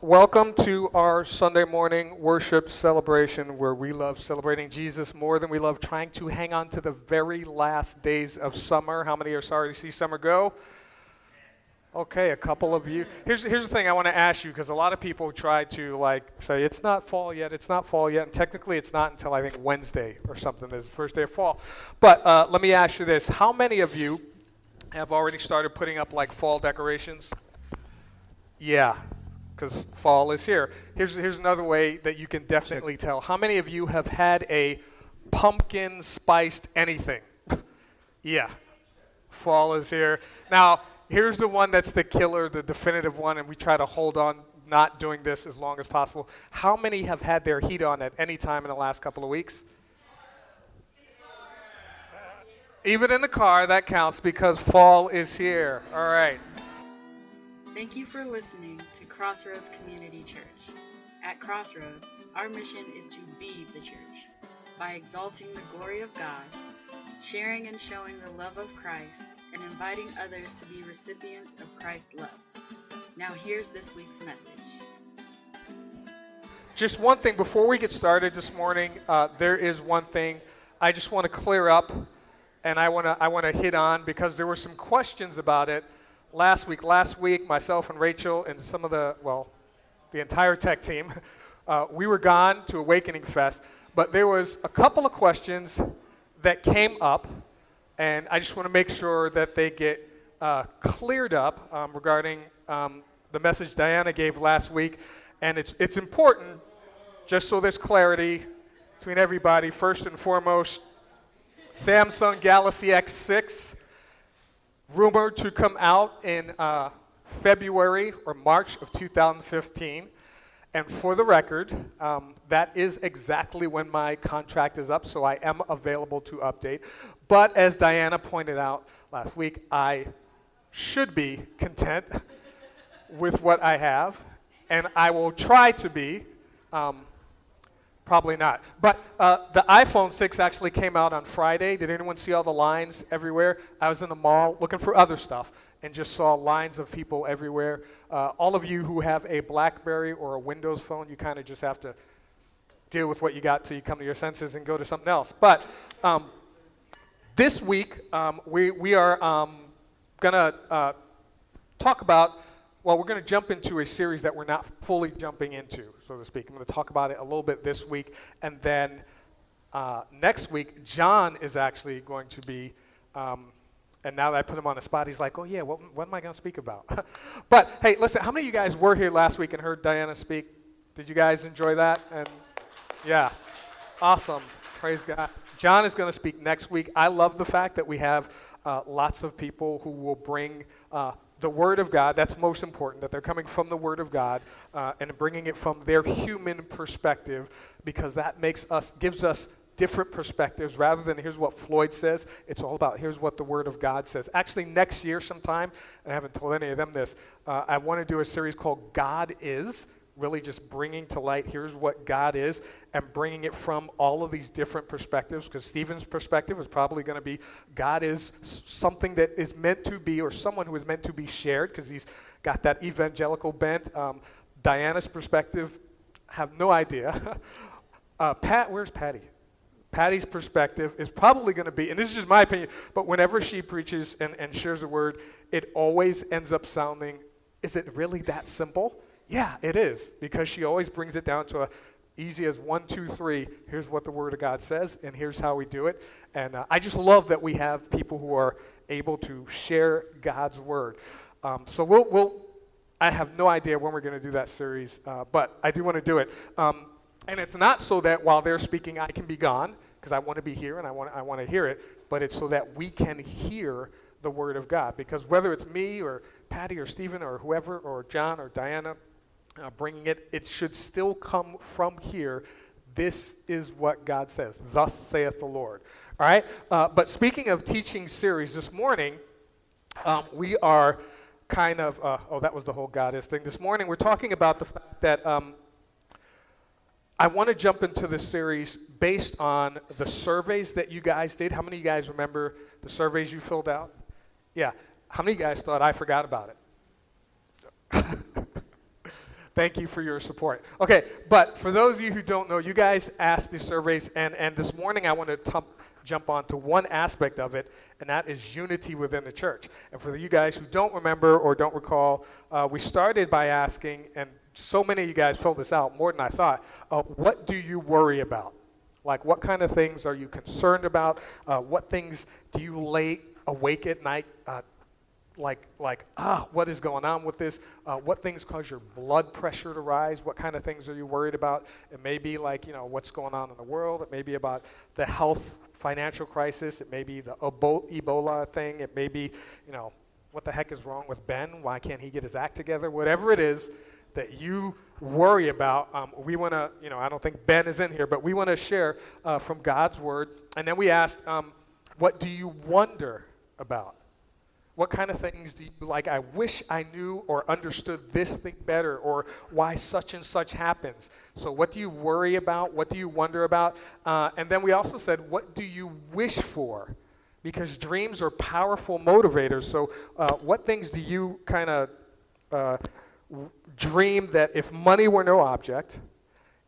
welcome to our Sunday morning worship celebration where we love celebrating Jesus more than we love trying to hang on to the very last days of summer. How many are sorry to see summer go? Okay, a couple of you. Here's, here's the thing I want to ask you because a lot of people try to like say it's not fall yet, it's not fall yet, and technically it's not until I think Wednesday or something is the first day of fall. But uh, let me ask you this: How many of you have already started putting up like fall decorations? Yeah, because fall is here. Here's here's another way that you can definitely tell. How many of you have had a pumpkin spiced anything? yeah, fall is here now here's the one that's the killer, the definitive one, and we try to hold on not doing this as long as possible. How many have had their heat on at any time in the last couple of weeks? Even in the car, that counts because fall is here. All right. Thank you for listening to Crossroads Community Church. At Crossroads, our mission is to be the church by exalting the glory of God, sharing and showing the love of Christ, and inviting others to be recipients of Christ's love. Now, here's this week's message. Just one thing before we get started this morning, uh, there is one thing I just want to clear up and I want to I want to hit on because there were some questions about it last week. Last week, myself and Rachel and some of the well, the entire tech team, uh, we were gone to Awakening Fest, but there was a couple of questions that came up and I just want to make sure that they get uh, cleared up um, regarding um, the message Diana gave last week. And it's, it's important, just so there's clarity between everybody, first and foremost, Samsung Galaxy S6, rumored to come out in uh, February or March of 2015. And for the record, um, that is exactly when my contract is up, so I am available to update. But as Diana pointed out last week, I should be content with what I have, and I will try to be. Um, probably not. But uh, the iPhone 6 actually came out on Friday. Did anyone see all the lines everywhere? I was in the mall looking for other stuff and just saw lines of people everywhere. Uh, all of you who have a BlackBerry or a Windows phone, you kind of just have to deal with what you got till you come to your senses and go to something else. But um, this week, um, we, we are um, going to uh, talk about, well, we're going to jump into a series that we're not fully jumping into, so to speak. I'm going to talk about it a little bit this week, and then uh, next week, John is actually going to be um, and now that I put him on the spot, he's like, oh, yeah, what, what am I going to speak about? but hey, listen, how many of you guys were here last week and heard Diana speak? Did you guys enjoy that? And yeah, awesome. Praise God. John is going to speak next week. I love the fact that we have uh, lots of people who will bring uh, the Word of God. That's most important, that they're coming from the Word of God uh, and bringing it from their human perspective because that makes us, gives us different perspectives rather than here's what Floyd says. It's all about here's what the Word of God says. Actually, next year sometime, I haven't told any of them this, uh, I want to do a series called God Is, really just bringing to light here's what God is and bringing it from all of these different perspectives because Stephen's perspective is probably going to be God is something that is meant to be or someone who is meant to be shared because he's got that evangelical bent. Um, Diana's perspective, have no idea. uh, Pat, where's Patty? Patty's perspective is probably going to be, and this is just my opinion, but whenever she preaches and, and shares a word, it always ends up sounding, is it really that simple? Yeah, it is, because she always brings it down to a easy as one, two, three. Here's what the Word of God says, and here's how we do it. And uh, I just love that we have people who are able to share God's Word. Um, so we'll, we'll, I have no idea when we're going to do that series, uh, but I do want to do it. Um, and it's not so that while they're speaking, I can be gone, because I want to be here and I want, I want to hear it, but it's so that we can hear the Word of God. Because whether it's me or Patty or Stephen or whoever, or John or Diana uh, bringing it, it should still come from here. This is what God says. Thus saith the Lord. All right? Uh, but speaking of teaching series, this morning um, we are kind of, uh, oh, that was the whole God is thing. This morning we're talking about the fact that um, I want to jump into this series based on the surveys that you guys did. How many of you guys remember the surveys you filled out? Yeah. How many of you guys thought I forgot about it? Thank you for your support. Okay, but for those of you who don't know, you guys asked these surveys, and, and this morning I want to t- jump on to one aspect of it, and that is unity within the church. And for you guys who don't remember or don't recall, uh, we started by asking, and so many of you guys filled this out more than I thought, uh, what do you worry about? Like, what kind of things are you concerned about? Uh, what things do you lay awake at night uh, like like ah what is going on with this? Uh, what things cause your blood pressure to rise? What kind of things are you worried about? It may be like you know what's going on in the world. It may be about the health financial crisis. It may be the ebola thing. It may be you know what the heck is wrong with ben? Why can't he get his act together? Whatever it is that you worry about um, we want to you know i don't think ben is in here but we want to share uh, from god's word. And then we asked um, what do you wonder about what kind of things do you like? I wish I knew or understood this thing better, or why such and such happens. So, what do you worry about? What do you wonder about? Uh, and then we also said, what do you wish for? Because dreams are powerful motivators. So, uh, what things do you kind of uh, dream that if money were no object,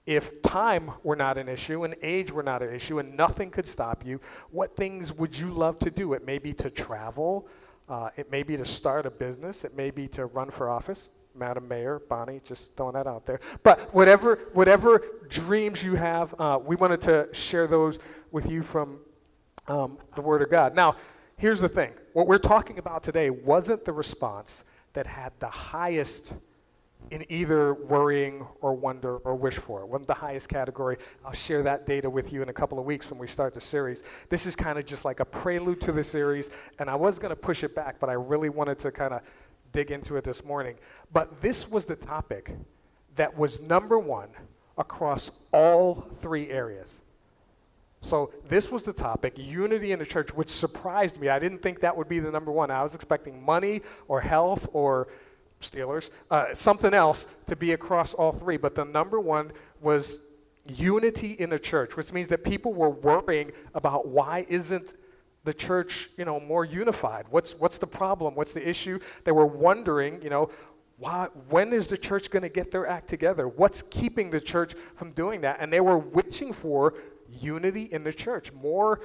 if time were not an issue and age were not an issue and nothing could stop you, what things would you love to do? It may be to travel, uh, it may be to start a business. It may be to run for office. Madam Mayor, Bonnie, just throwing that out there. But whatever, whatever dreams you have, uh, we wanted to share those with you from um, the Word of God. Now, here's the thing what we're talking about today wasn't the response that had the highest in either worrying or wonder or wish for. It wasn't the highest category. I'll share that data with you in a couple of weeks when we start the series. This is kind of just like a prelude to the series, and I was going to push it back, but I really wanted to kind of dig into it this morning. But this was the topic that was number one across all three areas. So this was the topic, unity in the church, which surprised me. I didn't think that would be the number one. I was expecting money or health or Steelers, uh, something else to be across all three. But the number one was unity in the church, which means that people were worrying about why isn't the church, you know, more unified? What's what's the problem? What's the issue? They were wondering, you know, why, when is the church going to get their act together? What's keeping the church from doing that? And they were wishing for unity in the church, more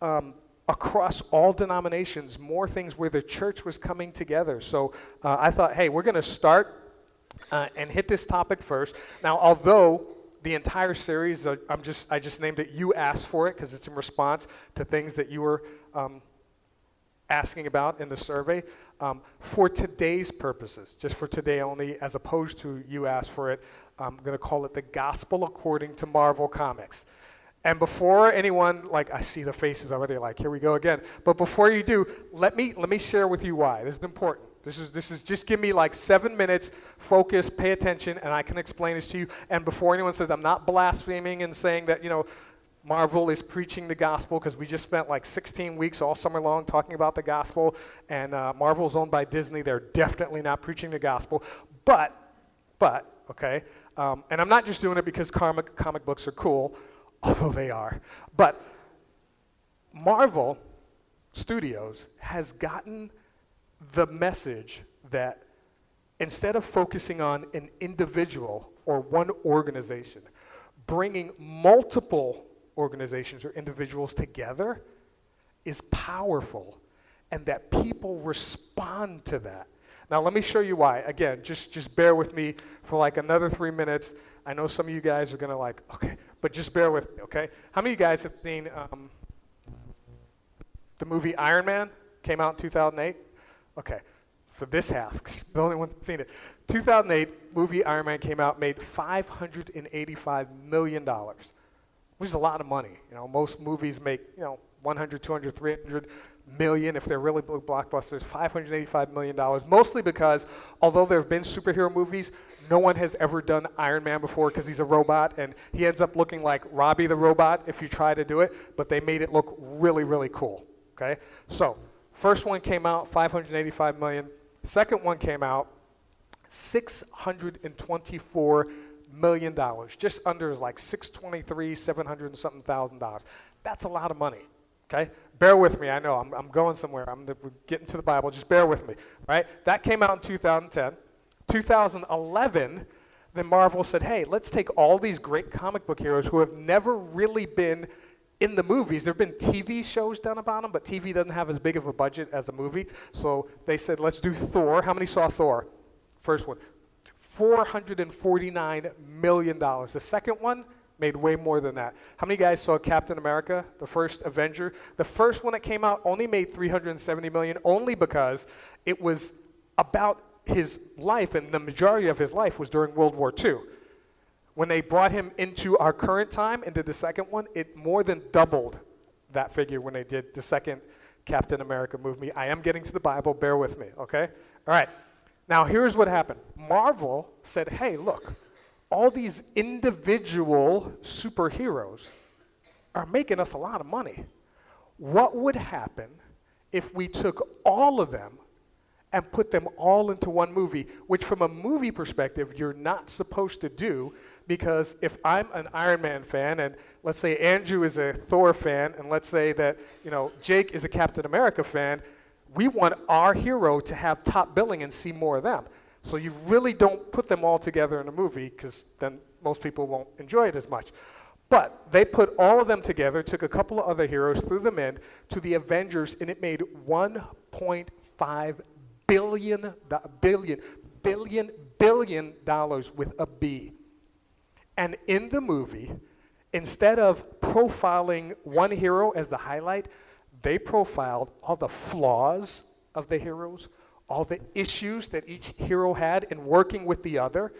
um, across all denominations, more things where the church was coming together. So uh, I thought, hey, we're going to start uh, and hit this topic first. Now, although the entire series, uh, I'm just, I just named it You Asked for It because it's in response to things that you were um, asking about in the survey. Um, for today's purposes, just for today only, as opposed to You Asked for It, I'm going to call it the Gospel According to Marvel Comics. And before anyone, like I see the faces already, like here we go again. But before you do, let me let me share with you why. This is important. This is this is just give me like seven minutes, focus, pay attention, and I can explain this to you. And before anyone says I'm not blaspheming and saying that you know Marvel is preaching the gospel because we just spent like 16 weeks all summer long talking about the gospel, and uh, Marvel's owned by Disney. They're definitely not preaching the gospel. But, but, okay, um, and I'm not just doing it because comic, comic books are cool although they are. But Marvel Studios has gotten the message that instead of focusing on an individual or one organization, bringing multiple organizations or individuals together is powerful and that people respond to that. Now, let me show you why. Again, just, just bear with me for like another three minutes. I know some of you guys are going to like, okay, but just bear with me, okay? How many of you guys have seen um, the movie Iron Man? Came out in 2008? Okay, for this half, because the only ones seen it. 2008 movie Iron Man came out, made 585 million dollars, which is a lot of money. You know, most movies make you know 100, 200, 300 million if they're really big blockbusters. 585 million dollars, mostly because although there have been superhero movies, no one has ever done Iron Man before because he's a robot, and he ends up looking like Robbie the robot if you try to do it, but they made it look really, really cool. Okay? So, first one came out, 585 million. Second one came out, 624 million dollars. Just under is like 623, 700 and something thousand dollars. That's a lot of money. Okay? Bear with me. I know I'm, I'm going somewhere. I'm getting to the Bible. Just bear with me. Right? That came out in 2010. 2011, then Marvel said, hey, let's take all these great comic book heroes who have never really been in the movies. There have been TV shows done about them, but TV doesn't have as big of a budget as a movie. So they said, let's do Thor. How many saw Thor? First one. $449 million. The second one made way more than that. How many guys saw Captain America, the first Avenger? The first one that came out only made 370 million only because it was about his life and the majority of his life was during World War II. When they brought him into our current time and did the second one, it more than doubled that figure when they did the second Captain America movie. I am getting to the Bible, bear with me, okay? All right. Now, here's what happened Marvel said, hey, look, all these individual superheroes are making us a lot of money. What would happen if we took all of them and put them all into one movie, which from a movie perspective, you're not supposed to do because if I'm an Iron Man fan and let's say Andrew is a Thor fan and let's say that, you know, Jake is a Captain America fan, we want our hero to have top billing and see more of them. So you really don't put them all together in a movie because then most people won't enjoy it as much. But they put all of them together, took a couple of other heroes, threw them in to the Avengers, and it made 1.5 billion, billion, billion, billion dollars with a B. And in the movie, instead of profiling one hero as the highlight, they profiled all the flaws of the heroes, all the issues that each hero had in working with the other.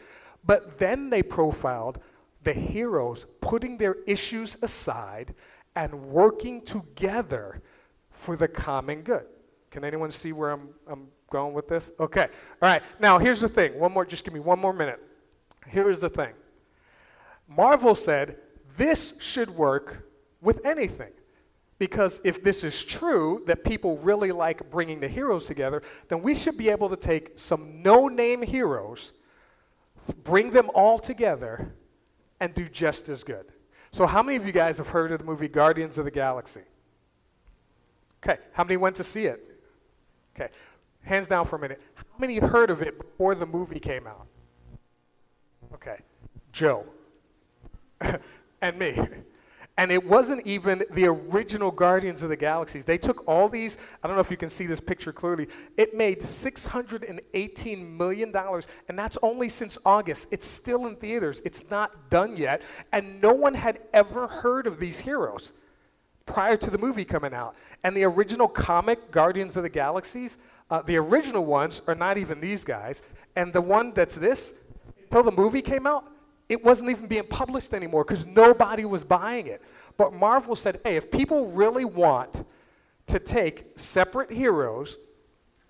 But then they profiled the heroes putting their issues aside and working together for the common good. Can anyone see where I'm, I'm going with this? Okay. All right. Now, here's the thing. One more, just give me one more minute. Here's the thing Marvel said this should work with anything. Because if this is true, that people really like bringing the heroes together, then we should be able to take some no name heroes, bring them all together, and do just as good. So, how many of you guys have heard of the movie Guardians of the Galaxy? Okay, how many went to see it? Okay, hands down for a minute. How many heard of it before the movie came out? Okay, Joe. and me. And it wasn't even the original Guardians of the Galaxies. They took all these, I don't know if you can see this picture clearly. It made $618 million, and that's only since August. It's still in theaters, it's not done yet. And no one had ever heard of these heroes prior to the movie coming out. And the original comic, Guardians of the Galaxies, uh, the original ones are not even these guys. And the one that's this, until the movie came out, it wasn't even being published anymore because nobody was buying it. But Marvel said, hey, if people really want to take separate heroes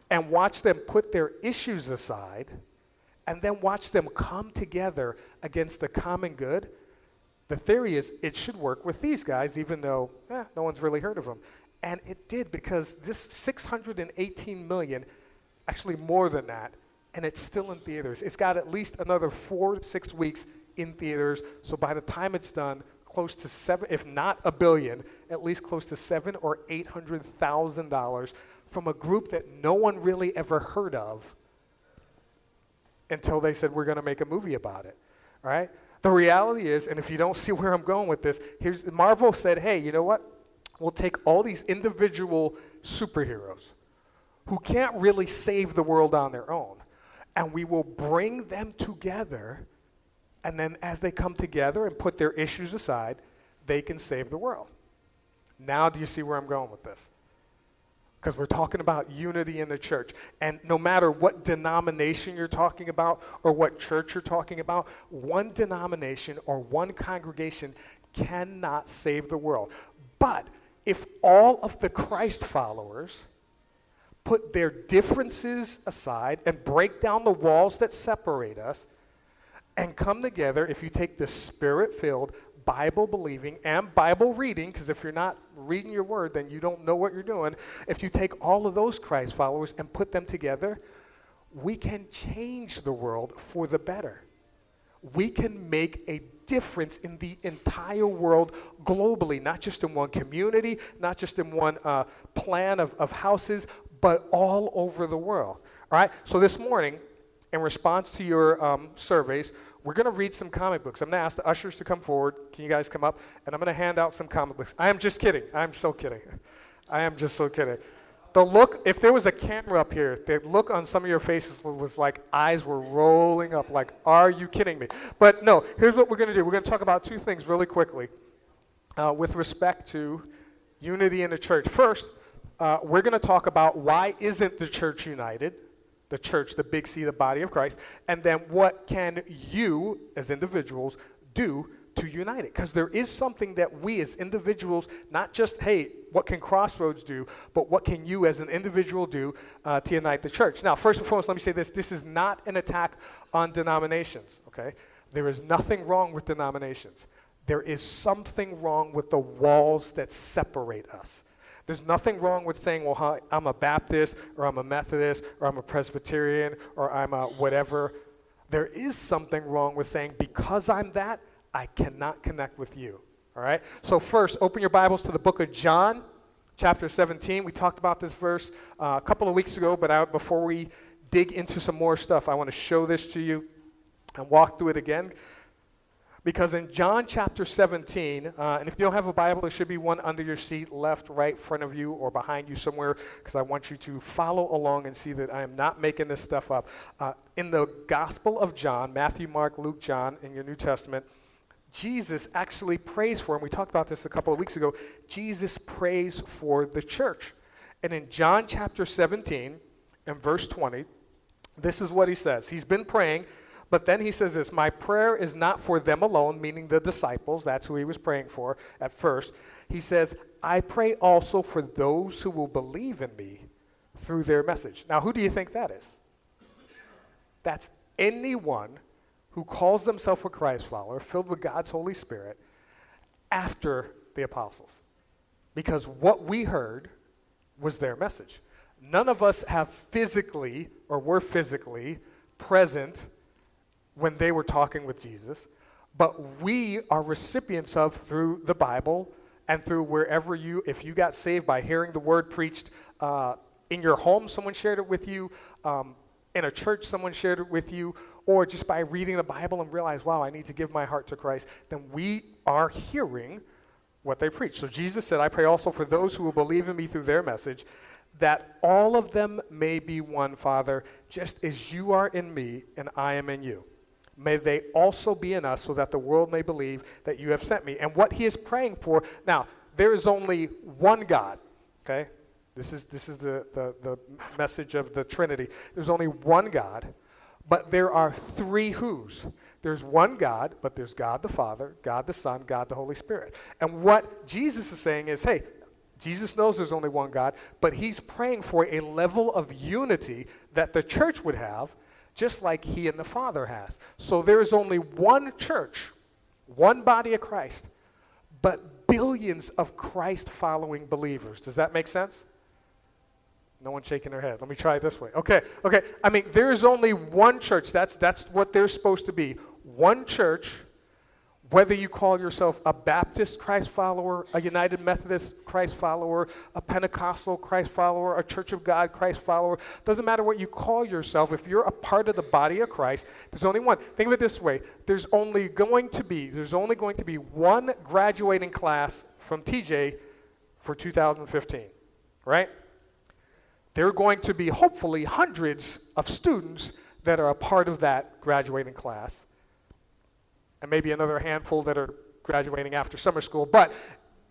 and watch them put their issues aside and then watch them come together against the common good, the theory is it should work with these guys, even though eh, no one's really heard of them. And it did because this 618 million, actually more than that, and it's still in theaters. It's got at least another four to six weeks in theaters. So by the time it's done, close to seven, if not a billion, at least close to seven or eight hundred thousand dollars from a group that no one really ever heard of until they said we're going to make a movie about it. All right. The reality is, and if you don't see where I'm going with this, here's Marvel said, hey, you know what? We'll take all these individual superheroes who can't really save the world on their own, and we will bring them together and then as they come together and put their issues aside, they can save the world. Now, do you see where I'm going with this? Because we're talking about unity in the church. And no matter what denomination you're talking about or what church you're talking about, one denomination or one congregation cannot save the world. But if all of the Christ followers put their differences aside and break down the walls that separate us, and come together if you take the spirit filled, Bible believing, and Bible reading, because if you're not reading your word, then you don't know what you're doing. If you take all of those Christ followers and put them together, we can change the world for the better. We can make a difference in the entire world globally, not just in one community, not just in one uh, plan of, of houses, but all over the world. All right? So this morning, in response to your um, surveys, we're going to read some comic books. I'm going to ask the ushers to come forward. Can you guys come up? And I'm going to hand out some comic books. I am just kidding. I'm so kidding. I am just so kidding. The look, if there was a camera up here, the look on some of your faces was like eyes were rolling up, like, are you kidding me? But no, here's what we're going to do. We're going to talk about two things really quickly uh, with respect to unity in the church. First, uh, we're going to talk about why isn't the church united? The church, the big C, the body of Christ, and then what can you as individuals do to unite it? Because there is something that we as individuals, not just, hey, what can Crossroads do, but what can you as an individual do uh, to unite the church? Now, first and foremost, let me say this this is not an attack on denominations, okay? There is nothing wrong with denominations. There is something wrong with the walls that separate us. There's nothing wrong with saying, well, I'm a Baptist, or I'm a Methodist, or I'm a Presbyterian, or I'm a whatever. There is something wrong with saying, because I'm that, I cannot connect with you. All right? So, first, open your Bibles to the book of John, chapter 17. We talked about this verse uh, a couple of weeks ago, but I, before we dig into some more stuff, I want to show this to you and walk through it again. Because in John chapter 17, uh, and if you don't have a Bible, there should be one under your seat, left, right, front of you, or behind you somewhere, because I want you to follow along and see that I am not making this stuff up. Uh, in the Gospel of John, Matthew, Mark, Luke, John, in your New Testament, Jesus actually prays for, and we talked about this a couple of weeks ago, Jesus prays for the church. And in John chapter 17 and verse 20, this is what he says. He's been praying but then he says this My prayer is not for them alone, meaning the disciples. That's who he was praying for at first. He says, I pray also for those who will believe in me through their message. Now, who do you think that is? That's anyone who calls themselves a Christ follower, filled with God's Holy Spirit, after the apostles. Because what we heard was their message. None of us have physically, or were physically, present when they were talking with Jesus, but we are recipients of through the Bible and through wherever you, if you got saved by hearing the word preached uh, in your home, someone shared it with you, um, in a church, someone shared it with you, or just by reading the Bible and realize, wow, I need to give my heart to Christ, then we are hearing what they preach. So Jesus said, I pray also for those who will believe in me through their message, that all of them may be one, Father, just as you are in me and I am in you may they also be in us so that the world may believe that you have sent me. And what he is praying for, now, there is only one God, okay? This is, this is the, the, the message of the Trinity. There's only one God, but there are three who's. There's one God, but there's God the Father, God the Son, God the Holy Spirit. And what Jesus is saying is, hey, Jesus knows there's only one God, but he's praying for a level of unity that the church would have just like he and the Father has. So there is only one church, one body of Christ, but billions of Christ following believers. Does that make sense? No one's shaking their head. Let me try it this way. Okay, okay. I mean, there is only one church. That's, that's what they're supposed to be. One church whether you call yourself a Baptist Christ follower, a United Methodist Christ follower, a Pentecostal Christ follower, a Church of God Christ follower, doesn't matter what you call yourself, if you're a part of the body of Christ, there's only one. Think of it this way there's only going to be, there's only going to be one graduating class from TJ for 2015, right? There are going to be hopefully hundreds of students that are a part of that graduating class and maybe another handful that are graduating after summer school. But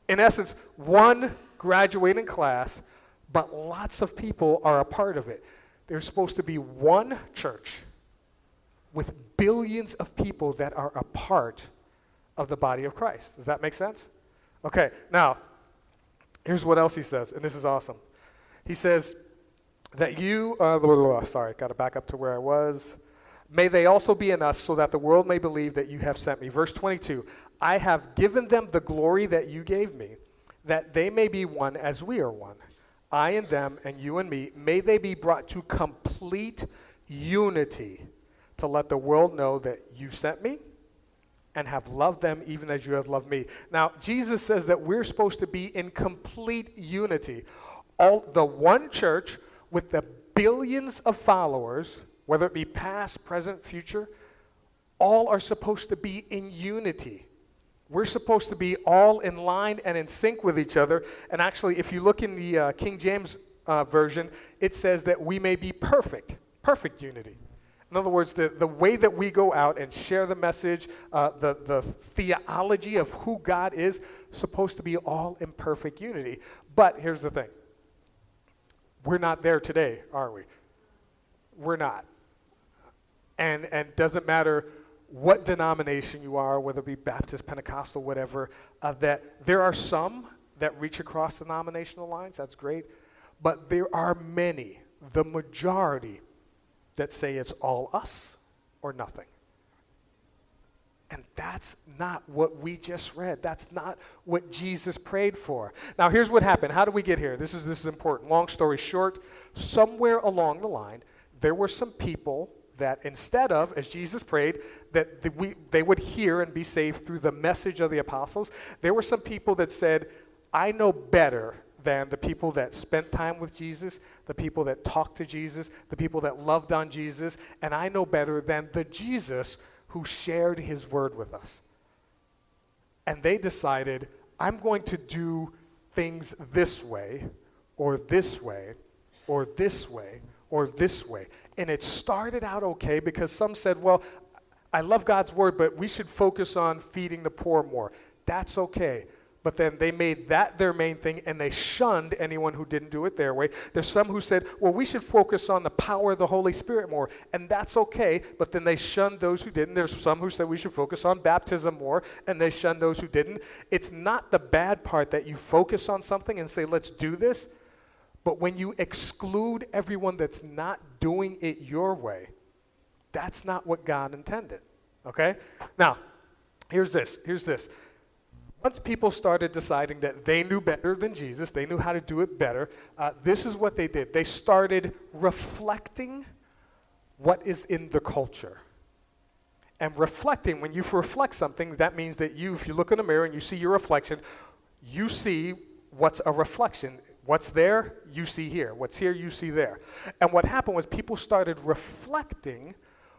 in essence, one graduating class, but lots of people are a part of it. There's supposed to be one church with billions of people that are a part of the body of Christ. Does that make sense? Okay, now, here's what else he says, and this is awesome. He says that you, uh, blah, blah, blah, sorry, got to back up to where I was. May they also be in us, so that the world may believe that you have sent me. Verse 22 I have given them the glory that you gave me, that they may be one as we are one. I and them, and you and me, may they be brought to complete unity to let the world know that you sent me and have loved them even as you have loved me. Now, Jesus says that we're supposed to be in complete unity. All the one church with the billions of followers whether it be past, present, future, all are supposed to be in unity. We're supposed to be all in line and in sync with each other. And actually, if you look in the uh, King James uh, Version, it says that we may be perfect, perfect unity. In other words, the, the way that we go out and share the message, uh, the, the theology of who God is, supposed to be all in perfect unity. But here's the thing we're not there today, are we? We're not. And, and doesn't matter what denomination you are, whether it be Baptist, Pentecostal, whatever, uh, that there are some that reach across denominational lines. That's great. But there are many, the majority, that say it's all us or nothing. And that's not what we just read. That's not what Jesus prayed for. Now, here's what happened. How do we get here? This is, this is important. Long story short, somewhere along the line, there were some people that instead of, as Jesus prayed, that the, we, they would hear and be saved through the message of the apostles, there were some people that said, I know better than the people that spent time with Jesus, the people that talked to Jesus, the people that loved on Jesus, and I know better than the Jesus who shared his word with us. And they decided, I'm going to do things this way, or this way, or this way, or this way. And it started out okay because some said, well, I love God's word, but we should focus on feeding the poor more. That's okay. But then they made that their main thing and they shunned anyone who didn't do it their way. There's some who said, well, we should focus on the power of the Holy Spirit more. And that's okay. But then they shunned those who didn't. There's some who said we should focus on baptism more and they shunned those who didn't. It's not the bad part that you focus on something and say, let's do this. But when you exclude everyone that's not doing it your way, that's not what God intended. Okay? Now, here's this. Here's this. Once people started deciding that they knew better than Jesus, they knew how to do it better, uh, this is what they did. They started reflecting what is in the culture. And reflecting, when you reflect something, that means that you, if you look in the mirror and you see your reflection, you see what's a reflection. What's there, you see here. What's here, you see there. And what happened was people started reflecting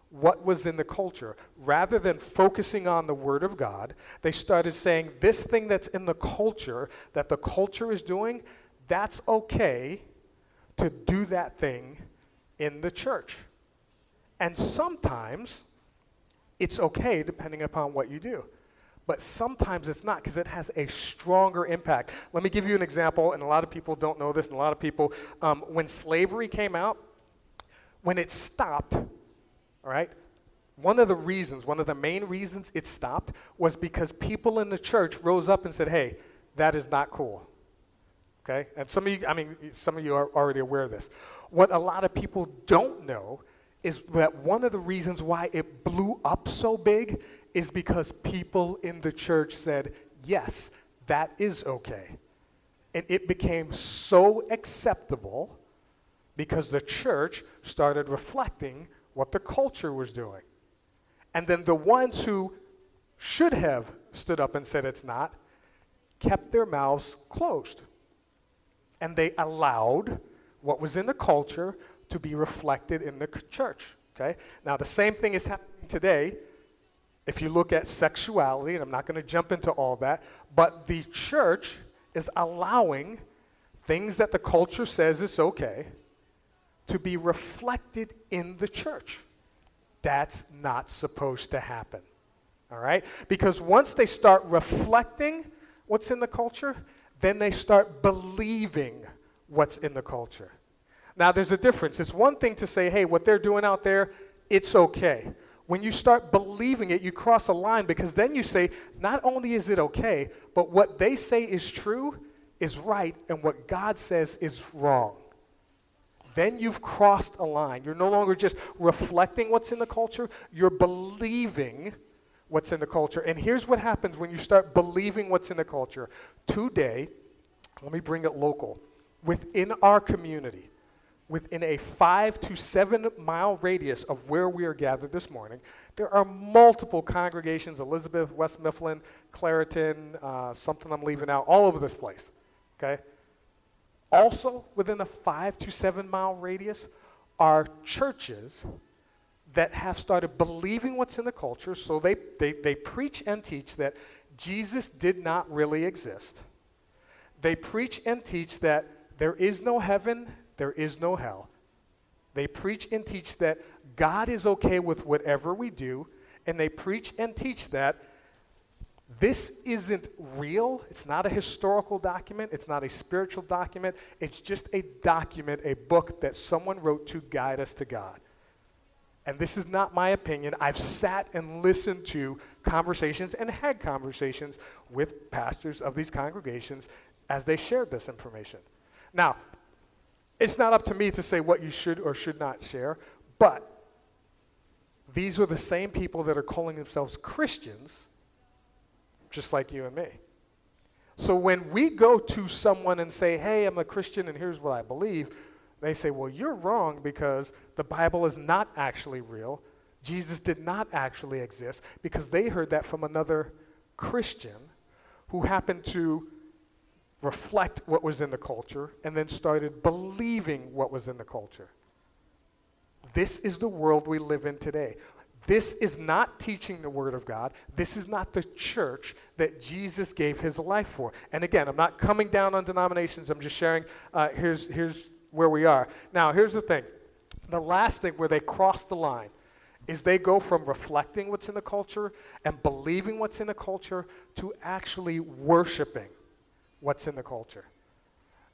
what was in the culture. Rather than focusing on the Word of God, they started saying, this thing that's in the culture, that the culture is doing, that's okay to do that thing in the church. And sometimes it's okay depending upon what you do. But sometimes it's not because it has a stronger impact. Let me give you an example, and a lot of people don't know this, and a lot of people, um, when slavery came out, when it stopped, all right? One of the reasons, one of the main reasons it stopped was because people in the church rose up and said, hey, that is not cool. Okay? And some of you, I mean, some of you are already aware of this. What a lot of people don't know is that one of the reasons why it blew up so big is because people in the church said, yes, that is okay. And it became so acceptable because the church started reflecting what the culture was doing. And then the ones who should have stood up and said it's not kept their mouths closed. And they allowed what was in the culture to be reflected in the church. Okay? Now, the same thing is happening today. If you look at sexuality, and I'm not going to jump into all that, but the church is allowing things that the culture says is okay to be reflected in the church. That's not supposed to happen. All right? Because once they start reflecting what's in the culture, then they start believing what's in the culture. Now, there's a difference. It's one thing to say, hey, what they're doing out there, it's okay. When you start believing it, you cross a line because then you say, not only is it okay, but what they say is true is right, and what God says is wrong then you've crossed a line. You're no longer just reflecting what's in the culture, you're believing what's in the culture. And here's what happens when you start believing what's in the culture. Today, let me bring it local. Within our community, within a five to seven mile radius of where we are gathered this morning, there are multiple congregations Elizabeth, West Mifflin, Clairton, uh, something I'm leaving out, all over this place. Okay? Also, within a five to seven mile radius are churches that have started believing what's in the culture. So they, they, they preach and teach that Jesus did not really exist. They preach and teach that there is no heaven, there is no hell. They preach and teach that God is okay with whatever we do, and they preach and teach that this isn't real. It's not a historical document. It's not a spiritual document. It's just a document, a book that someone wrote to guide us to God. And this is not my opinion. I've sat and listened to conversations and had conversations with pastors of these congregations as they shared this information. Now, it's not up to me to say what you should or should not share, but these are the same people that are calling themselves Christians, just like you and me. So when we go to someone and say, hey, I'm a Christian and here's what I believe, they say, well, you're wrong because the Bible is not actually real. Jesus did not actually exist because they heard that from another Christian who happened to reflect what was in the culture, and then started believing what was in the culture. This is the world we live in today. This is not teaching the Word of God. This is not the church that Jesus gave his life for. And again, I'm not coming down on denominations. I'm just sharing, uh, here's, here's where we are. Now, here's the thing the last thing where they cross the line is they go from reflecting what's in the culture and believing what's in the culture to actually worshiping what's in the culture.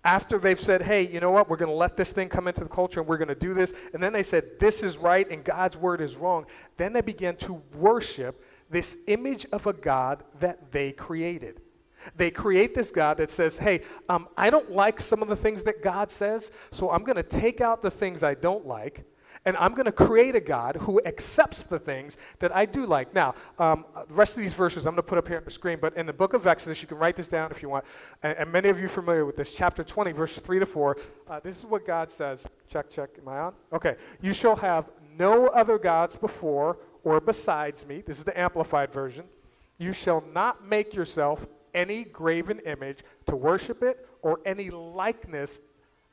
After they've said, hey, you know what, we're going to let this thing come into the culture and we're going to do this, and then they said, this is right and God's word is wrong, then they began to worship this image of a God that they created. They create this God that says, hey, um, I don't like some of the things that God says, so I'm going to take out the things I don't like and I'm going to create a God who accepts the things that I do like. Now, um, the rest of these verses I'm going to put up here on the screen, but in the book of Exodus, you can write this down if you want. And, and many of you familiar with this, chapter 20, verses 3 to 4. Uh, this is what God says. Check, check. Am I on? Okay. You shall have no other gods before or besides me. This is the amplified version. You shall not make yourself any graven image to worship it or any likeness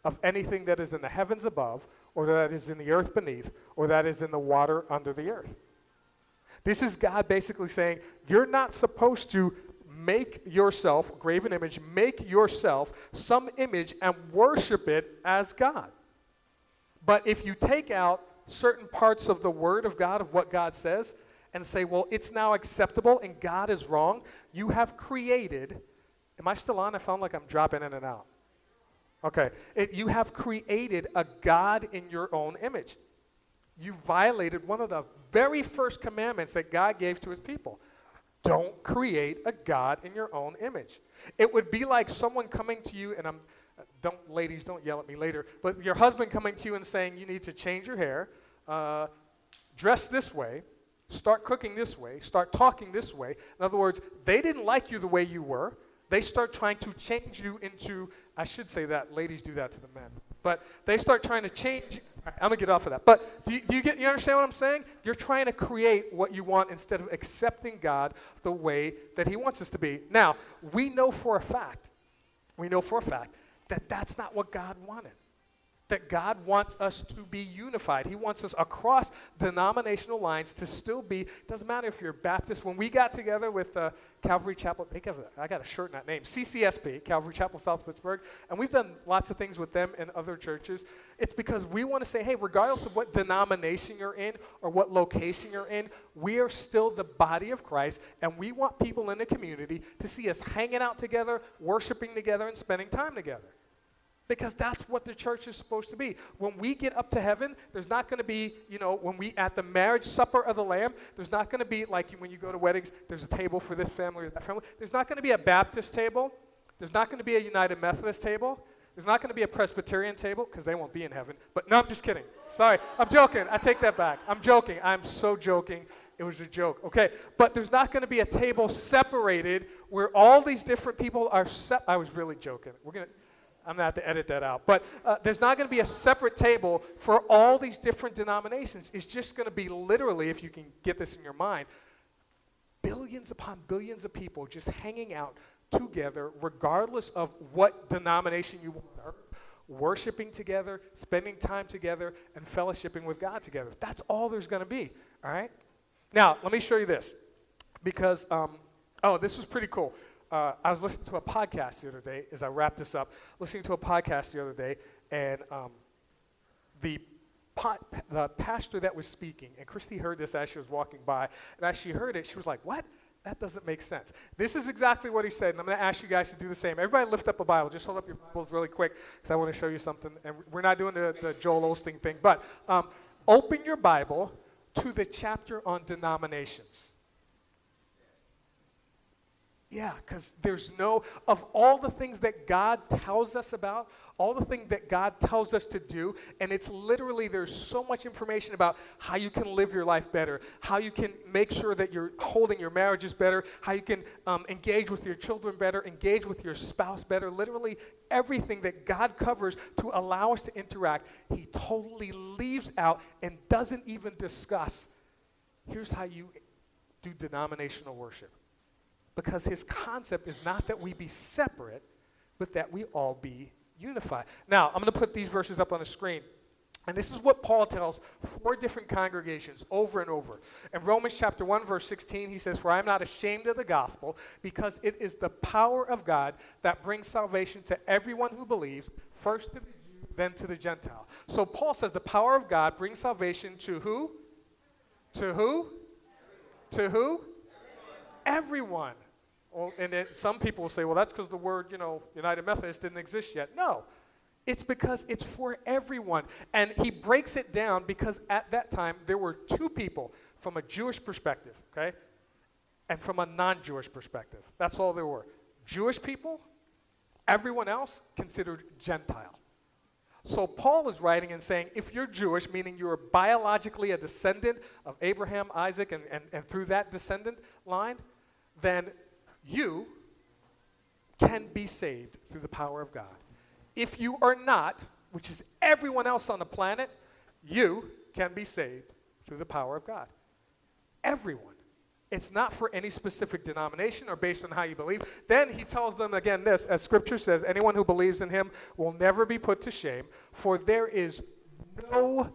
of anything that is in the heavens above or that is in the earth beneath, or that is in the water under the earth. This is God basically saying, You're not supposed to make yourself, graven image, make yourself some image and worship it as God. But if you take out certain parts of the Word of God, of what God says, and say, well, it's now acceptable and God is wrong, you have created. Am I still on? I found like I'm dropping in and out. Okay. It, you have created a God in your own image. You violated one of the very first commandments that God gave to his people. Don't create a God in your own image. It would be like someone coming to you, and I'm, don't, ladies, don't yell at me later, but your husband coming to you and saying, you need to change your hair, uh, dress this way, start cooking this way, start talking this way. In other words, they didn't like you the way you were. They start trying to change you into I should say that. Ladies do that to the men. But they start trying to change. I'm to get off of that. But do you, do you, get, you understand what I'm saying? You're trying to create what you want instead of accepting God the way that He wants us to be. Now, we know for a fact, we know for a fact that that's not what God wanted that God wants us to be unified. He wants us across denominational lines to still be, doesn't matter if you're Baptist. When we got together with uh, Calvary Chapel, I got a shirt in that name, CCSP, Calvary Chapel South Pittsburgh, and we've done lots of things with them and other churches. It's because we want to say, hey, regardless of what denomination you're in or what location you're in, we are still the body of Christ, and we want people in the community to see us hanging out together, worshiping together, and spending time together. Because that's what the church is supposed to be. When we get up to heaven, there's not going to be, you know, when we at the marriage supper of the Lamb, there's not going to be like when you go to weddings, there's a table for this family or that family. There's not going to be a Baptist table. There's not going to be a United Methodist table. There's not going to be a Presbyterian table because they won't be in heaven. But no, I'm just kidding. Sorry. I'm joking. I take that back. I'm joking. I'm so joking. It was a joke. Okay. But there's not going to be a table separated where all these different people are set. I was really joking. We're to I'm going to have to edit that out. But uh, there's not going to be a separate table for all these different denominations. It's just going to be literally, if you can get this in your mind, billions upon billions of people just hanging out together, regardless of what denomination you are, worshiping together, spending time together, and fellowshipping with God together. That's all there's going to be, all right? Now, let me show you this because, um, oh, this was pretty cool. Uh, I was listening to a podcast the other day as I wrap this up, listening to a podcast the other day, and um, the, po- the pastor that was speaking, and Christy heard this as she was walking by, and as she heard it, she was like, What? That doesn't make sense. This is exactly what he said, and I'm going to ask you guys to do the same. Everybody lift up a Bible. Just hold up your Bibles really quick because I want to show you something. And we're not doing the, the Joel Osteen thing, but um, open your Bible to the chapter on denominations. Yeah, because there's no, of all the things that God tells us about, all the things that God tells us to do, and it's literally, there's so much information about how you can live your life better, how you can make sure that you're holding your marriages better, how you can um, engage with your children better, engage with your spouse better. Literally, everything that God covers to allow us to interact, He totally leaves out and doesn't even discuss. Here's how you do denominational worship because his concept is not that we be separate, but that we all be unified. Now, I'm going to put these verses up on the screen. And this is what Paul tells four different congregations over and over. In Romans chapter 1, verse 16, he says, For I am not ashamed of the gospel, because it is the power of God that brings salvation to everyone who believes, first to the Jew, then to the Gentile. So Paul says the power of God brings salvation to who? To who? To who? Everyone. Well, and it, some people will say, well, that's because the word, you know, United Methodist didn't exist yet. No. It's because it's for everyone. And he breaks it down because at that time there were two people from a Jewish perspective, okay? And from a non Jewish perspective. That's all there were. Jewish people, everyone else considered Gentile. So Paul is writing and saying, if you're Jewish, meaning you're biologically a descendant of Abraham, Isaac, and, and, and through that descendant line, then you can be saved through the power of God. If you are not, which is everyone else on the planet, you can be saved through the power of God. Everyone. It's not for any specific denomination or based on how you believe. Then he tells them again this, as scripture says, anyone who believes in him will never be put to shame, for there is no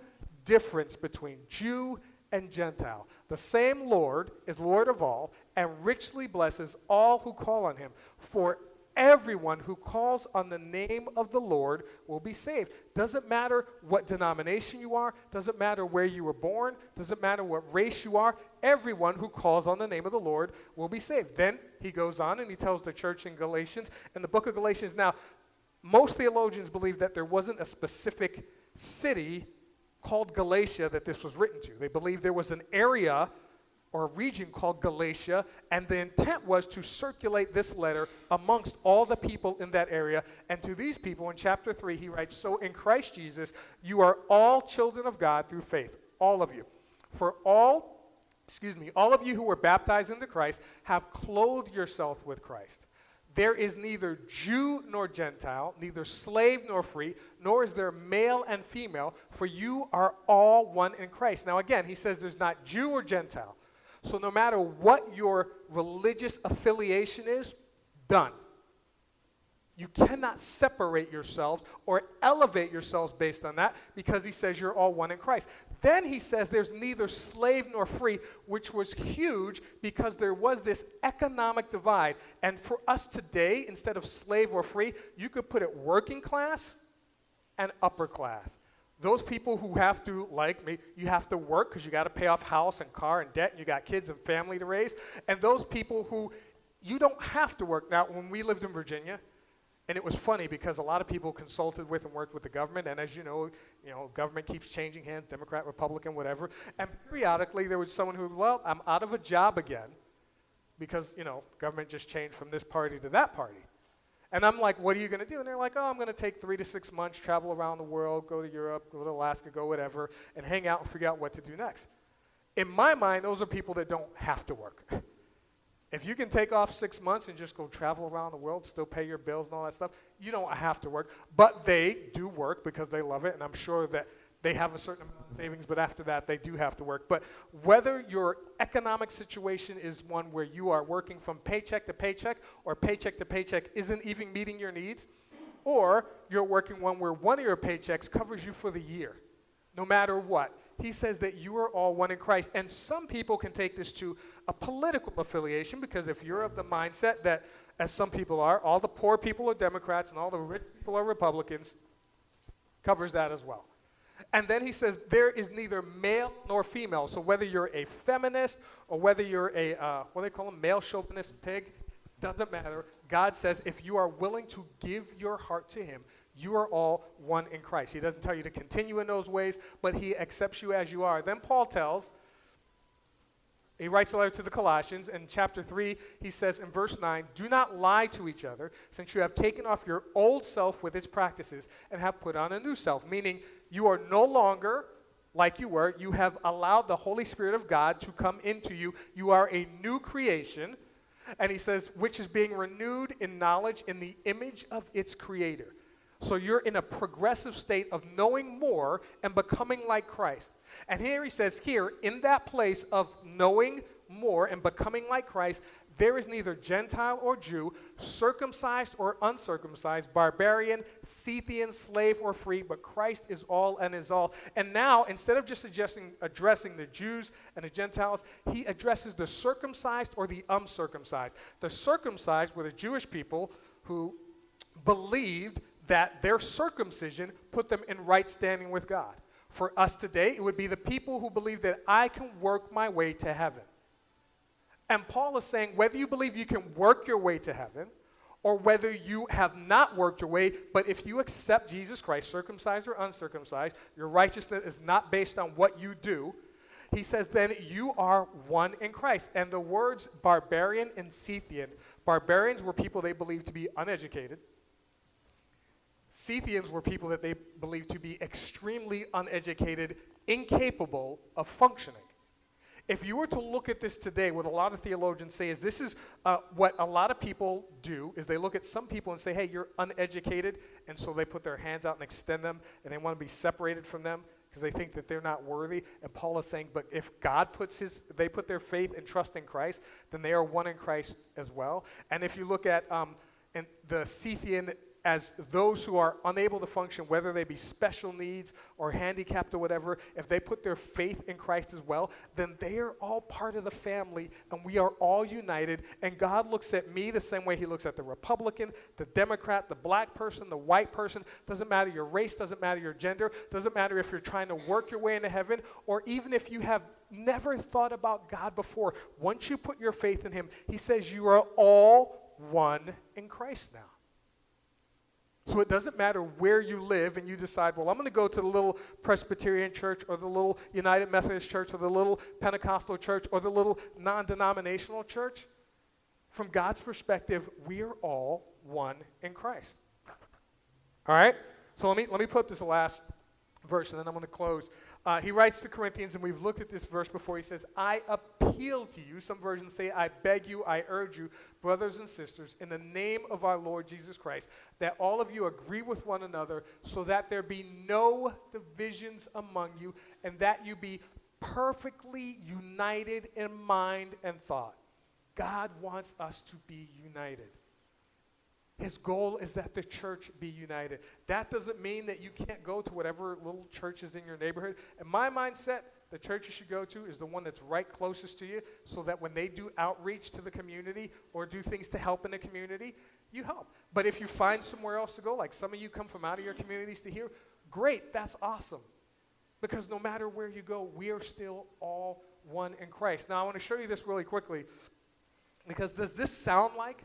difference between Jew and Gentile. The same Lord is Lord of all and richly blesses all who call on him. For everyone who calls on the name of the Lord will be saved. Doesn't matter what denomination you are, doesn't matter where you were born, doesn't matter what race you are, everyone who calls on the name of the Lord will be saved. Then he goes on and he tells the church in Galatians, in the book of Galatians, now, most theologians believe that there wasn't a specific city called Galatia that this was written to. They believe there was an area or a region called Galatia, and the intent was to circulate this letter amongst all the people in that area. And to these people, in chapter 3, he writes So in Christ Jesus, you are all children of God through faith, all of you. For all, excuse me, all of you who were baptized into Christ have clothed yourself with Christ. There is neither Jew nor Gentile, neither slave nor free, nor is there male and female, for you are all one in Christ. Now, again, he says there's not Jew or Gentile. So, no matter what your religious affiliation is, done. You cannot separate yourselves or elevate yourselves based on that because he says you're all one in Christ. Then he says there's neither slave nor free, which was huge because there was this economic divide. And for us today, instead of slave or free, you could put it working class and upper class. Those people who have to, like me, you have to work because you got to pay off house and car and debt, and you got kids and family to raise. And those people who you don't have to work. Now, when we lived in Virginia, and it was funny because a lot of people consulted with and worked with the government, and as you know, you know, government keeps changing hands, Democrat, Republican, whatever. And periodically there was someone who, well, I'm out of a job again because, you know, government just changed from this party to that party. And I'm like, what are you going to do? And they're like, oh, I'm going to take three to six months, travel around the world, go to Europe, go to Alaska, go whatever, and hang out and figure out what to do next. In my mind, those are people that don't have to work. If you can take off six months and just go travel around the world, still pay your bills and all that stuff, you don't have to work. But they do work because they love it, and I'm sure that they have a certain amount of savings, but after that, they do have to work. But whether your economic situation is one where you are working from paycheck to paycheck or paycheck to paycheck isn't even meeting your needs, or you're working one where one of your paychecks covers you for the year, no matter what. He says that you are all one in Christ. And some people can take this to a political affiliation because if you're of the mindset that, as some people are, all the poor people are Democrats and all the rich people are Republicans, covers that as well. And then he says there is neither male nor female. So whether you're a feminist or whether you're a, uh, what do they call them, male chauvinist pig, doesn't matter. God says if you are willing to give your heart to him, you are all one in Christ. He doesn't tell you to continue in those ways, but he accepts you as you are. Then Paul tells, he writes a letter to the Colossians. In chapter 3, he says in verse 9, Do not lie to each other, since you have taken off your old self with its practices and have put on a new self, meaning you are no longer like you were. You have allowed the Holy Spirit of God to come into you. You are a new creation. And he says, which is being renewed in knowledge in the image of its creator. So you're in a progressive state of knowing more and becoming like Christ. And here he says, here, in that place of knowing more and becoming like Christ, there is neither Gentile or Jew, circumcised or uncircumcised, barbarian, Scythian, slave or free, but Christ is all and is all. And now, instead of just addressing, addressing the Jews and the Gentiles, he addresses the circumcised or the uncircumcised. The circumcised were the Jewish people who believed that their circumcision put them in right standing with God. For us today, it would be the people who believe that I can work my way to heaven. And Paul is saying whether you believe you can work your way to heaven or whether you have not worked your way, but if you accept Jesus Christ, circumcised or uncircumcised, your righteousness is not based on what you do. He says, then you are one in Christ. And the words barbarian and Scythian, barbarians were people they believed to be uneducated. Scythians were people that they believed to be extremely uneducated, incapable of functioning if you were to look at this today, what a lot of theologians say is this is uh, what a lot of people do is they look at some people and say, hey, you're uneducated, and so they put their hands out and extend them, and they want to be separated from them because they think that they're not worthy. And Paul is saying, but if God puts his, they put their faith and trust in Christ, then they are one in Christ as well. And if you look at um, and the Scythian as those who are unable to function, whether they be special needs or handicapped or whatever, if they put their faith in Christ as well, then they are all part of the family and we are all united. And God looks at me the same way He looks at the Republican, the Democrat, the black person, the white person. Doesn't matter your race, doesn't matter your gender, doesn't matter if you're trying to work your way into heaven or even if you have never thought about God before. Once you put your faith in Him, He says you are all one in Christ now. So it doesn't matter where you live and you decide, well, I'm going to go to the little Presbyterian church or the little United Methodist church or the little Pentecostal church or the little non denominational church. From God's perspective, we are all one in Christ. All right? So let me, let me put this last verse and then I'm going to close. Uh, he writes to Corinthians, and we've looked at this verse before. He says, I appeal to you. Some versions say, I beg you, I urge you, brothers and sisters, in the name of our Lord Jesus Christ, that all of you agree with one another, so that there be no divisions among you, and that you be perfectly united in mind and thought. God wants us to be united. His goal is that the church be united. That doesn't mean that you can't go to whatever little church is in your neighborhood. In my mindset, the church you should go to is the one that's right closest to you so that when they do outreach to the community or do things to help in the community, you help. But if you find somewhere else to go, like some of you come from out of your communities to here, great, that's awesome. Because no matter where you go, we are still all one in Christ. Now, I want to show you this really quickly because does this sound like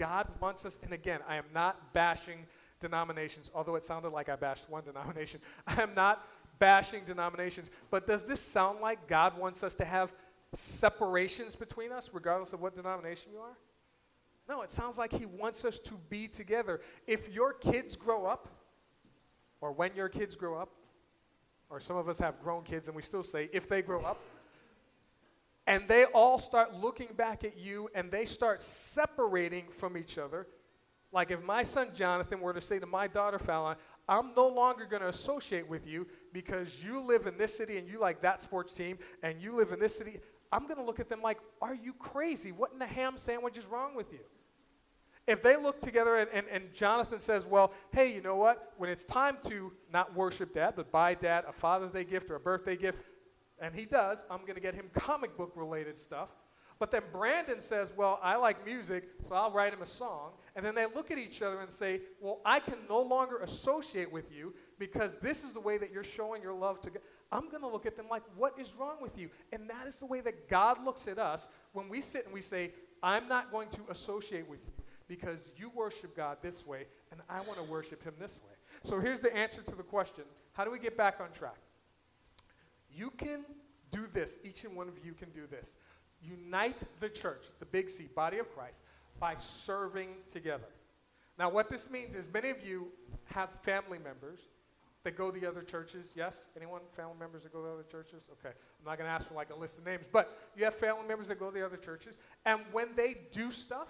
God wants us, and again, I am not bashing denominations, although it sounded like I bashed one denomination. I am not bashing denominations, but does this sound like God wants us to have separations between us, regardless of what denomination you are? No, it sounds like He wants us to be together. If your kids grow up, or when your kids grow up, or some of us have grown kids and we still say, if they grow up, and they all start looking back at you and they start separating from each other. Like if my son Jonathan were to say to my daughter Fallon, I'm no longer going to associate with you because you live in this city and you like that sports team and you live in this city, I'm going to look at them like, are you crazy? What in the ham sandwich is wrong with you? if they look together and, and, and Jonathan says, well, hey, you know what? When it's time to not worship dad, but buy dad a Father's Day gift or a birthday gift, and he does, I'm going to get him comic book related stuff. But then Brandon says, Well, I like music, so I'll write him a song. And then they look at each other and say, Well, I can no longer associate with you because this is the way that you're showing your love to God. I'm going to look at them like, What is wrong with you? And that is the way that God looks at us when we sit and we say, I'm not going to associate with you because you worship God this way, and I want to worship Him this way. So here's the answer to the question How do we get back on track? You can do this. Each and one of you can do this unite the church, the big C, body of Christ, by serving together. Now, what this means is many of you have family members that go to the other churches. Yes? Anyone? Family members that go to other churches? Okay. I'm not going to ask for like a list of names, but you have family members that go to the other churches. And when they do stuff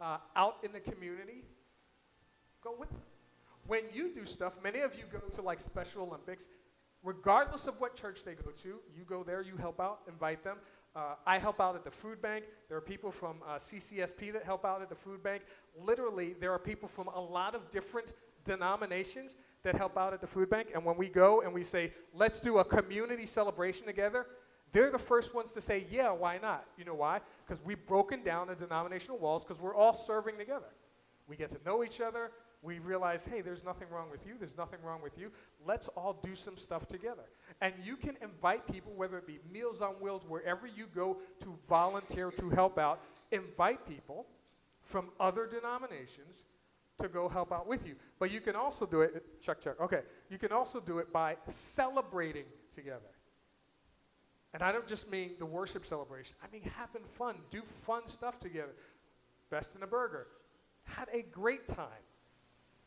uh, out in the community, go with them. When you do stuff, many of you go to like Special Olympics. Regardless of what church they go to, you go there, you help out, invite them. Uh, I help out at the food bank. There are people from uh, CCSP that help out at the food bank. Literally, there are people from a lot of different denominations that help out at the food bank. And when we go and we say, let's do a community celebration together, they're the first ones to say, yeah, why not? You know why? Because we've broken down the denominational walls because we're all serving together. We get to know each other we realize, hey, there's nothing wrong with you, there's nothing wrong with you. Let's all do some stuff together. And you can invite people, whether it be Meals on Wheels, wherever you go to volunteer to help out, invite people from other denominations to go help out with you. But you can also do it, check, check, okay. You can also do it by celebrating together. And I don't just mean the worship celebration, I mean having fun, do fun stuff together. Best in a burger. Had a great time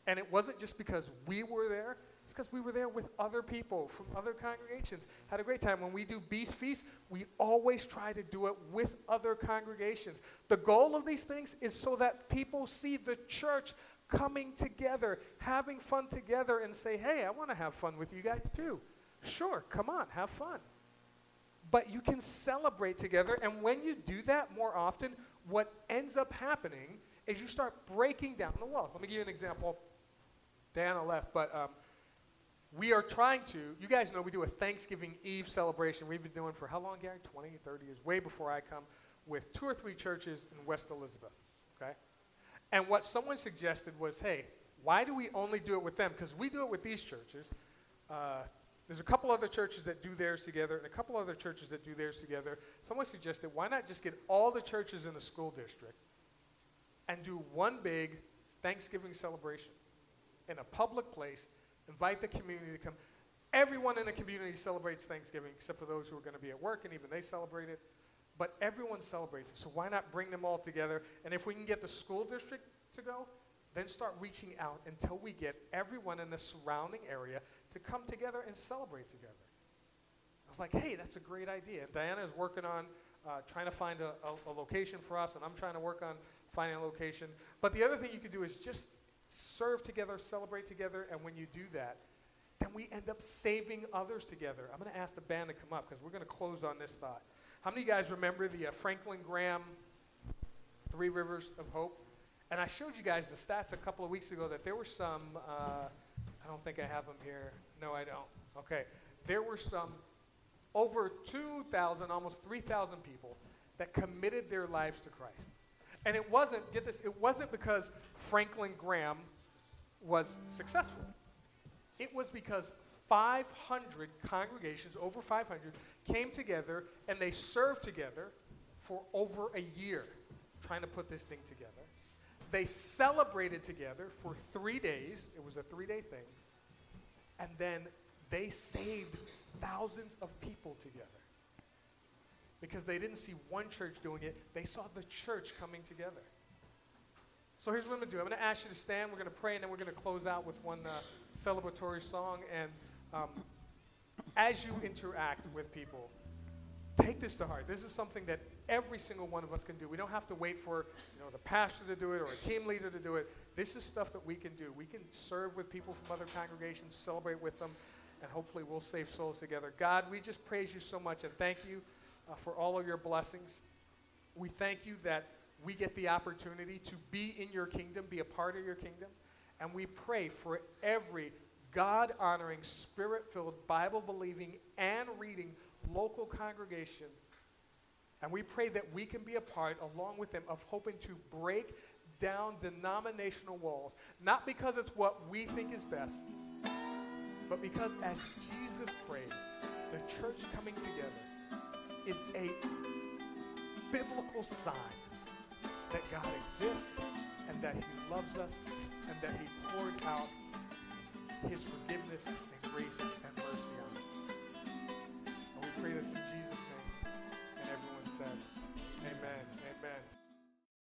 and it wasn't just because we were there, it's because we were there with other people from other congregations. Had a great time. When we do Beast Feast, we always try to do it with other congregations. The goal of these things is so that people see the church coming together, having fun together, and say, hey, I want to have fun with you guys too. Sure, come on, have fun. But you can celebrate together, and when you do that more often, what ends up happening is you start breaking down the walls. Let me give you an example Diana left, but um, we are trying to, you guys know we do a Thanksgiving Eve celebration we've been doing for how long, Gary? 20, 30 years, way before I come, with two or three churches in West Elizabeth, okay? And what someone suggested was, hey, why do we only do it with them? Because we do it with these churches. Uh, there's a couple other churches that do theirs together and a couple other churches that do theirs together. Someone suggested, why not just get all the churches in the school district and do one big Thanksgiving celebration? In a public place, invite the community to come. Everyone in the community celebrates Thanksgiving except for those who are going to be at work, and even they celebrate it. But everyone celebrates it. So why not bring them all together? And if we can get the school district to go, then start reaching out until we get everyone in the surrounding area to come together and celebrate together. I was like, hey, that's a great idea. And Diana is working on uh, trying to find a, a, a location for us, and I'm trying to work on finding a location. But the other thing you could do is just serve together, celebrate together, and when you do that, then we end up saving others together. I'm going to ask the band to come up because we're going to close on this thought. How many of you guys remember the uh, Franklin Graham Three Rivers of Hope? And I showed you guys the stats a couple of weeks ago that there were some, uh, I don't think I have them here. No, I don't. Okay. There were some over 2,000, almost 3,000 people that committed their lives to Christ. And it wasn't, get this, it wasn't because Franklin Graham was successful. It was because 500 congregations, over 500, came together and they served together for over a year trying to put this thing together. They celebrated together for three days. It was a three day thing. And then they saved thousands of people together. Because they didn't see one church doing it, they saw the church coming together. So here's what I'm going to do. I'm going to ask you to stand. We're going to pray, and then we're going to close out with one uh, celebratory song. And um, as you interact with people, take this to heart. This is something that every single one of us can do. We don't have to wait for you know, the pastor to do it or a team leader to do it. This is stuff that we can do. We can serve with people from other congregations, celebrate with them, and hopefully we'll save souls together. God, we just praise you so much and thank you uh, for all of your blessings. We thank you that we get the opportunity to be in your kingdom, be a part of your kingdom. And we pray for every God honoring, spirit filled, Bible believing, and reading local congregation. And we pray that we can be a part, along with them, of hoping to break down denominational walls. Not because it's what we think is best, but because as Jesus prayed, the church coming together is a biblical sign that God exists and that he loves us and that he poured out his forgiveness and grace and mercy on us. And we pray this